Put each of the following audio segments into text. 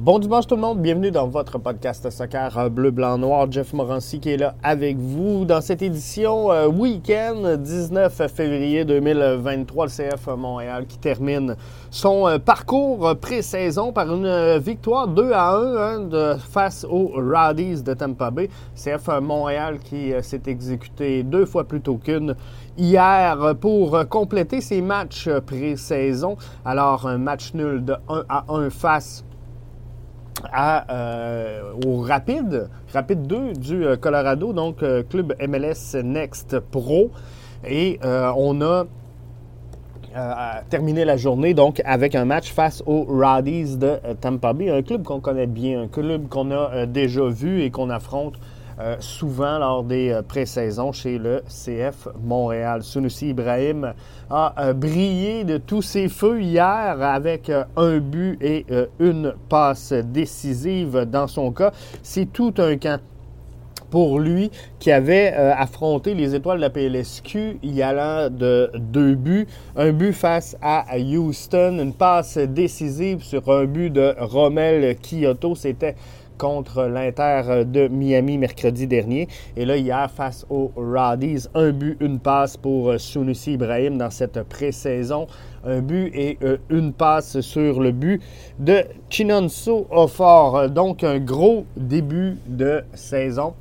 Bon dimanche tout le monde, bienvenue dans votre podcast soccer bleu, blanc, noir. Jeff Morancy qui est là avec vous dans cette édition euh, week-end 19 février 2023. Le CF Montréal qui termine son euh, parcours pré-saison par une euh, victoire 2 à 1 hein, face aux Rowdies de Tampa Bay. CF Montréal qui s'est exécuté deux fois plus tôt qu'une hier pour compléter ses matchs pré-saison. Alors un match nul de 1 à 1 face euh, au Rapide, Rapide 2 du euh, Colorado, donc euh, club MLS Next Pro. Et on a terminé la journée donc avec un match face aux Rowdies de Tampa Bay, un club qu'on connaît bien, un club qu'on a déjà vu et qu'on affronte euh, souvent lors des euh, pré-saisons chez le CF Montréal. Sunusi Ibrahim a euh, brillé de tous ses feux hier avec un but et une passe décisive dans son cas. C'est tout un camp pour lui qui avait affronté les étoiles de la PLSQ y allant de deux buts. Un but face à Houston, une passe décisive sur un but de Rommel Kyoto. C'était contre l'Inter de Miami mercredi dernier. Et là, hier, face aux Rowdies, un but, une passe pour euh, Sunusi Ibrahim dans cette pré-saison. Un but et euh, une passe sur le but de Chinonso Ofor. Donc, un gros début de saison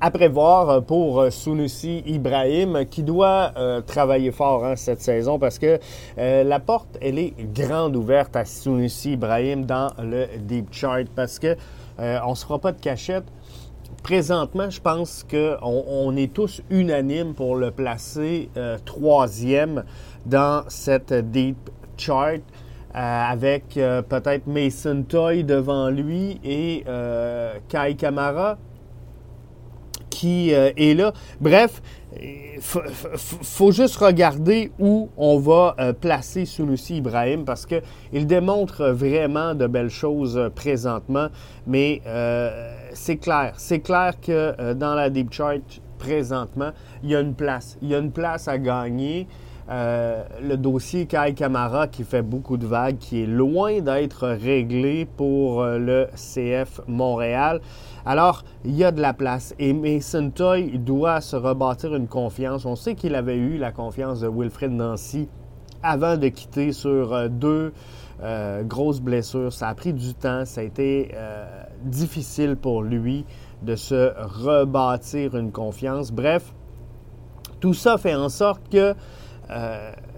à prévoir euh, pour euh, Sunusi Ibrahim qui doit euh, travailler fort hein, cette saison parce que la porte, elle est grande ouverte à Sunusi Ibrahim dans le deep chart parce que on se fera pas de cachette. Présentement, je pense qu'on on est tous unanimes pour le placer troisième dans cette deep chart. avec peut-être Mason Toy devant lui et Kai Kamara qui euh, est là. Bref, il faut, juste regarder où on va euh, placer Sunusi Ibrahim parce qu'il démontre vraiment de belles choses euh, présentement. Mais c'est clair, c'est clair que dans la deep chart présentement, il y a une place. Il y a une place à gagner. Le dossier Kai Kamara qui fait beaucoup de vagues, qui est loin d'être réglé pour le CF Montréal. Alors, il y a de la place. Et Mason Toy doit se rebâtir une confiance. On sait qu'il avait eu la confiance de Wilfred Nancy avant de quitter sur euh, deux euh, grosses blessures. Ça a pris du temps. Ça a été euh, difficile pour lui de se rebâtir une confiance. Bref, tout ça fait en sorte que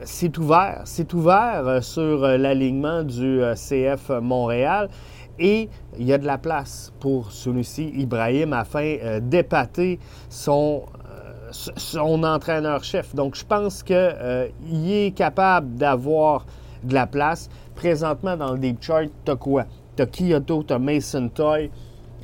c'est ouvert. C'est ouvert sur l'alignement du CF Montréal et il y a de la place pour Sunusi Ibrahim afin euh, d'épater son, euh, son entraîneur-chef. Donc, je pense qu'il euh, est capable d'avoir de la place. Présentement, dans le deep chart, tu quoi? Tu as Kyoto, tu as Mason Toy,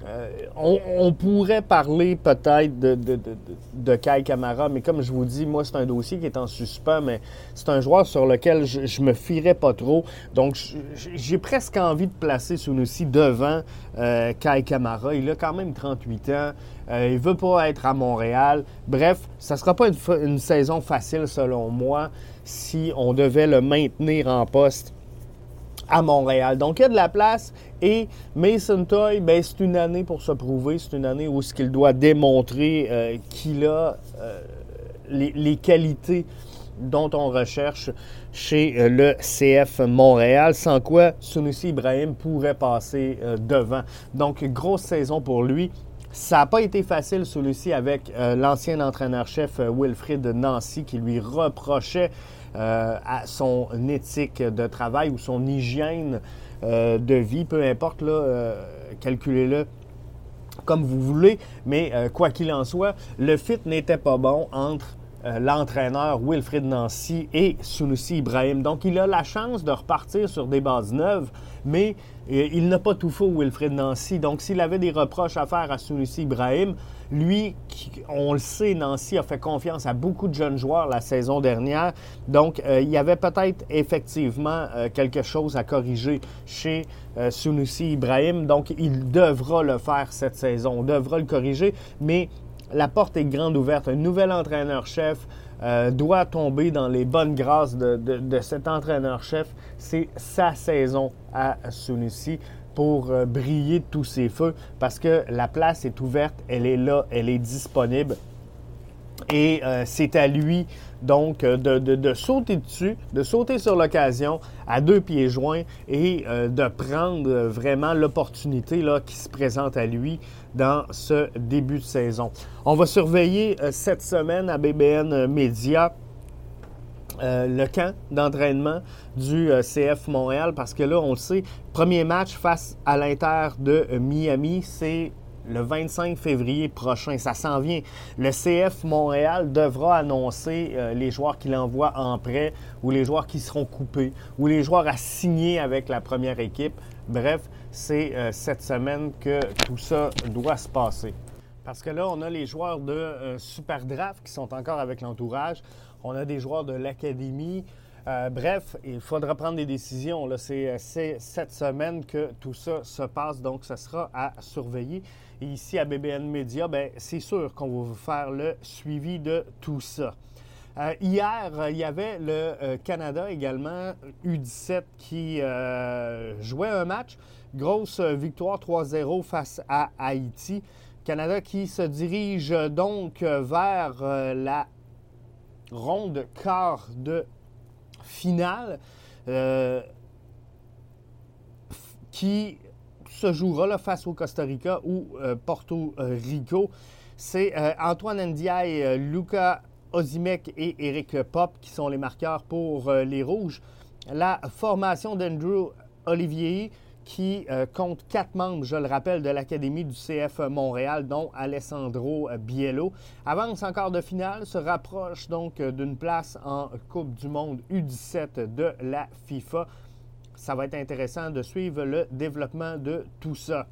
euh, on, pourrait parler peut-être de, Kai Kamara, mais comme je vous dis, moi, c'est un dossier qui est en suspens, mais c'est un joueur sur lequel je, me fierais pas trop. Donc, j'ai presque envie de placer Sunusi devant euh, Kai Kamara. Il a quand même 38 ans. Euh, il veut pas être à Montréal. Bref, ça ne sera pas une saison facile, selon moi, si on devait le maintenir en poste à Montréal. Donc, il y a de la place. Et Mason Toy, ben, c'est une année pour se prouver. C'est une année où ce qu'il doit démontrer euh, qu'il a euh, les, qualités dont on recherche chez euh, le CF Montréal, sans quoi Sunusi Ibrahim pourrait passer devant. Donc, grosse saison pour lui. Ça n'a pas été facile, celui-ci, avec l'ancien entraîneur-chef Wilfrid Nancy qui lui reprochait euh, à son éthique de travail ou son hygiène euh, de vie, peu importe, euh, calculez-le comme vous voulez, mais quoi qu'il en soit, le fit n'était pas bon entre l'entraîneur Wilfred Nancy et Sunusi Ibrahim. Donc, il a la chance de repartir sur des bases neuves, mais il n'a pas tout faux, Wilfred Nancy. Donc, s'il avait des reproches à faire à Sunusi Ibrahim, lui, on le sait, Nancy a fait confiance à beaucoup de jeunes joueurs la saison dernière. Donc, euh, il y avait peut-être effectivement euh, quelque chose à corriger chez euh, Sunusi Ibrahim. Donc, il devra le faire cette saison. On devra le corriger. Mais la porte est grande ouverte. Un nouvel entraîneur-chef, doit tomber dans les bonnes grâces de, cet entraîneur-chef. C'est sa saison à Sunusi pour briller de tous ses feux parce que la place est ouverte, elle est là, elle est disponible. Et c'est à lui donc, euh, de, sauter dessus, de sauter sur l'occasion à deux pieds joints et euh, de prendre vraiment l'opportunité qui se présente à lui dans ce début de saison. On va surveiller euh, cette semaine à BBN Media le camp d'entraînement du CF Montréal parce que là, on le sait, premier match face à l'Inter de Miami, c'est le 25 février prochain. Ça s'en vient. Le CF Montréal devra annoncer euh, les joueurs qu'il envoie en prêt ou les joueurs qui seront coupés ou les joueurs à signer avec la première équipe. Bref, c'est euh, cette semaine que tout ça doit se passer. Parce que là, on a les joueurs de euh, Super Draft qui sont encore avec l'entourage. On a des joueurs de l'Académie. Euh, bref, il faudra prendre des décisions. C'est cette semaine que tout ça se passe, donc ça sera à surveiller. Ici à BBN Media, ben, c'est sûr qu'on va vous faire le suivi de tout ça. Euh, hier, il y avait le euh, Canada également, U17, qui jouait un match. Grosse victoire 3-0 face à Haïti. Canada qui se dirige donc vers la ronde quart de finale euh, qui se jouera là, face au Costa Rica ou euh, Porto Rico. C'est euh, Antoine Ndiaye, Luca Ozimek et Eric Pop qui sont les marqueurs pour les Rouges. La formation d'Andrew Olivier qui euh, compte quatre membres, je le rappelle, de l'Académie du CF Montréal, dont Alessandro Biello. Avance encore de finale, se rapproche donc d'une place en Coupe du Monde U17 de la FIFA. Ça va être intéressant de suivre le développement de tout ça.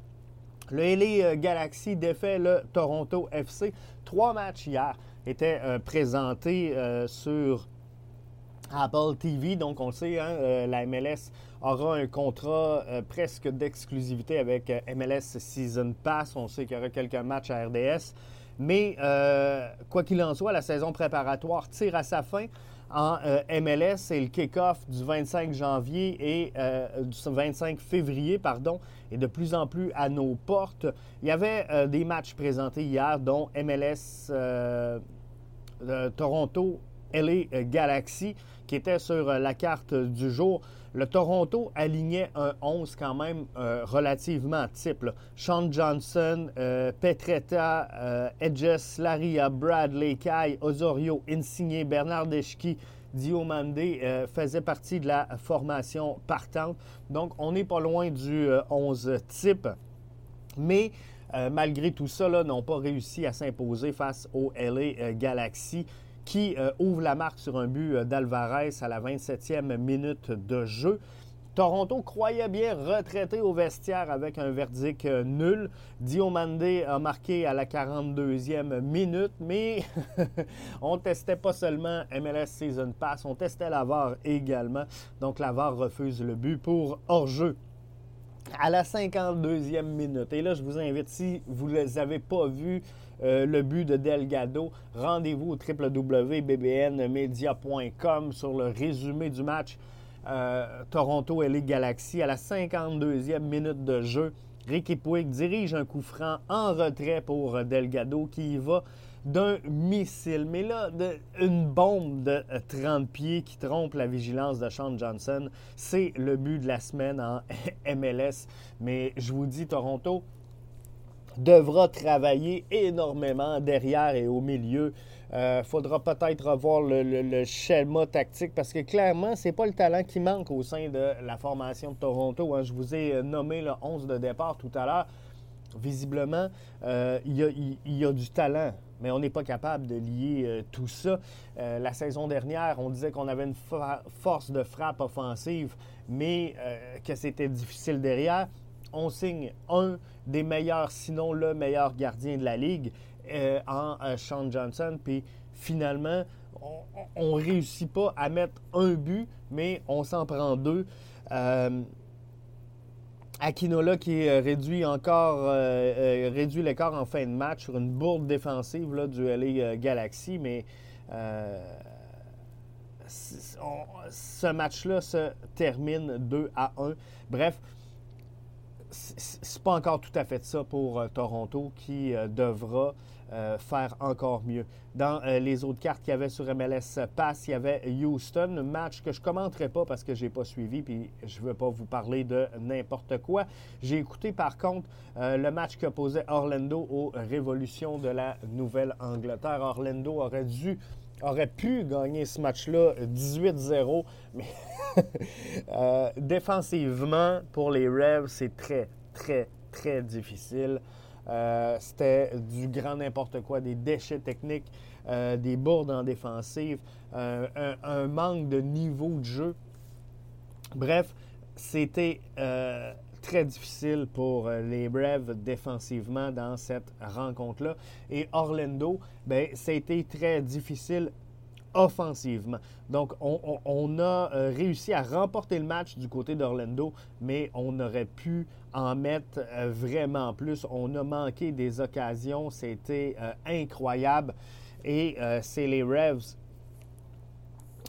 Le LA Galaxy défait le Toronto FC. Trois matchs hier étaient euh, présentés euh, sur Apple TV. Donc, on le sait, hein, euh, la MLS aura un contrat euh, presque d'exclusivité avec euh, MLS Season Pass. On sait qu'il y aura quelques matchs à RDS. Mais, quoi qu'il en soit, la saison préparatoire tire à sa fin en MLS. C'est le kick-off du 25 janvier et du 25 février, pardon, et de plus en plus à nos portes. Il y avait des matchs présentés hier, dont MLS Toronto LA Galaxy qui était sur euh, la carte du jour. Le Toronto alignait un 11 quand même euh, relativement type. Sean Johnson, euh, Petretta, euh, Edges, Laria, Bradley, Kai, Osorio, Insigné, Bernard Deschki, Diomande faisaient partie de la formation partante. Donc, on n'est pas loin du 11 type. Mais malgré tout ça, n'ont pas réussi à s'imposer face au LA Galaxy qui euh, ouvre la marque sur un but euh, d'Alvarez à la 27e minute de jeu. Toronto croyait bien retraiter au vestiaire avec un verdict euh, nul. Diomande a marqué à la 42e minute, mais on testait pas seulement MLS Season Pass, on testait la VAR également. Donc la VAR refuse le but pour hors-jeu à la 52e minute. Et là, je vous invite, si vous ne les avez pas vus, euh, le but de Delgado, rendez-vous au www.bbnmedia.com sur le résumé du match euh, Toronto LA Galaxy à la 52e minute de jeu. Ricky Puig dirige un coup franc en retrait pour Delgado qui y va d'un missile. Mais là, une bombe de 30 pieds qui trompe la vigilance de Sean Johnson, c'est le but de la semaine en MLS. Mais je vous dis, Toronto devra travailler énormément derrière et au milieu. Il euh, faudra peut-être revoir le, schéma tactique parce que clairement, c'est pas le talent qui manque au sein de la formation de Toronto. Hein. Je vous ai nommé le 11 de départ tout à l'heure. Visiblement, euh, il, y a, du talent mais on n'est pas capable de lier euh, tout ça. Euh, la saison dernière, on disait qu'on avait une force de frappe offensive, mais euh, que c'était difficile derrière. On signe un des meilleurs, sinon le meilleur gardien de la ligue en Sean Johnson, puis finalement, on ne réussit pas à mettre un but, mais on s'en prend deux. Aquinola qui euh, réduit encore euh, euh, réduit l'écart en fin de match sur une bourde défensive là, du LA Galaxy, mais ce match-là se termine 2 à 1. Bref, c'est pas encore tout à fait ça pour euh, Toronto qui euh, devra euh, faire encore mieux. Dans les autres cartes qu'il y avait sur MLS Pass, il y avait Houston, match que je commenterai pas parce que j'ai pas suivi puis je veux pas vous parler de n'importe quoi. J'ai écouté par contre le match que posait Orlando aux Révolutions de la Nouvelle-Angleterre. Orlando aurait dû aurait pu gagner ce match-là 18-0, mais euh, défensivement, pour les Revs, c'est très, très, très difficile. Euh, c'était du grand n'importe quoi, des déchets techniques, euh, des bourdes en défensive, un, manque de niveau de jeu. Bref, c'était très difficile pour euh, les Braves défensivement dans cette rencontre-là. Et Orlando, ben, ça très difficile offensivement. Donc, on, a euh, réussi à remporter le match du côté d'Orlando, mais on aurait pu en mettre euh, vraiment plus. On a manqué des occasions. C'était incroyable. Et c'est les Revs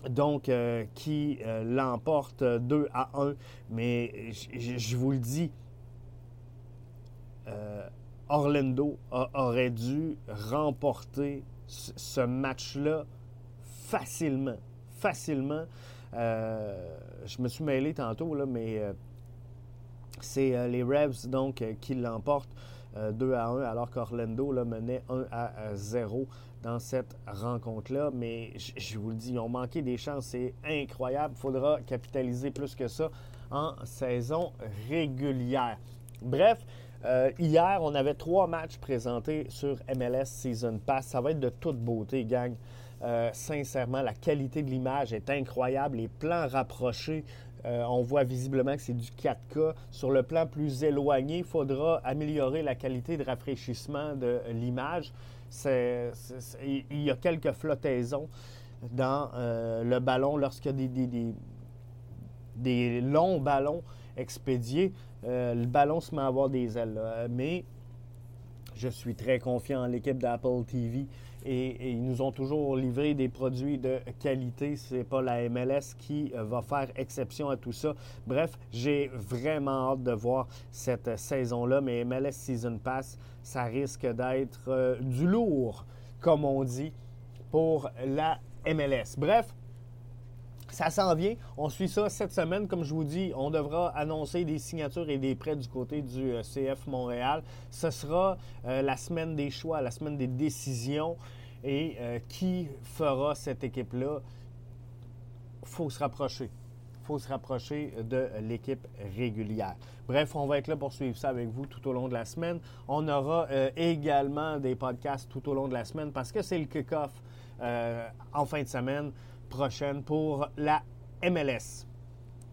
donc euh, qui euh, l'emporte 2 à 1. Mais je vous le dis, euh, Orlando aurait dû remporter ce match-là facilement. Facilement. je me suis mêlé tantôt, là, mais c'est les Revs donc qui l'emportent 2 à 1, alors qu'Orlando menait 1 à 0 dans cette rencontre-là. Mais je vous le dis, ils ont manqué des chances. C'est incroyable. Il faudra capitaliser plus que ça en saison régulière. Bref, euh, hier, on avait trois matchs présentés sur MLS Season Pass. Ça va être de toute beauté, gang. Euh, sincèrement, la qualité de l'image est incroyable. Les plans rapprochés, euh, on voit visiblement que c'est du 4K. Sur le plan plus éloigné, il faudra améliorer la qualité de rafraîchissement de l'image il y a quelques flottaisons dans euh, le ballon lorsqu'il y a des, longs ballons expédiés. Euh, le ballon se met à avoir des ailes. Mais je suis très confiant en l'équipe d'Apple TV et, ils nous ont toujours livré des produits de qualité. C'est pas la MLS qui euh, va faire exception à tout ça. Bref, j'ai vraiment hâte de voir cette saison-là, mais MLS Season Pass, ça risque d'être euh, du lourd, comme on dit, pour la MLS. Bref, ça s'en vient. On suit ça cette semaine. Comme je vous dis, on devra annoncer des signatures et des prêts du côté du euh, CF Montréal. Ce sera euh, la semaine des choix, la semaine des décisions. Et euh, qui fera cette équipe-là? Il faut se rapprocher. Il faut se rapprocher de l'équipe régulière. Bref, on va être là pour suivre ça avec vous tout au long de la semaine. On aura également des podcasts tout au long de la semaine parce que c'est le kick-off en fin de semaine prochaine pour la MLS.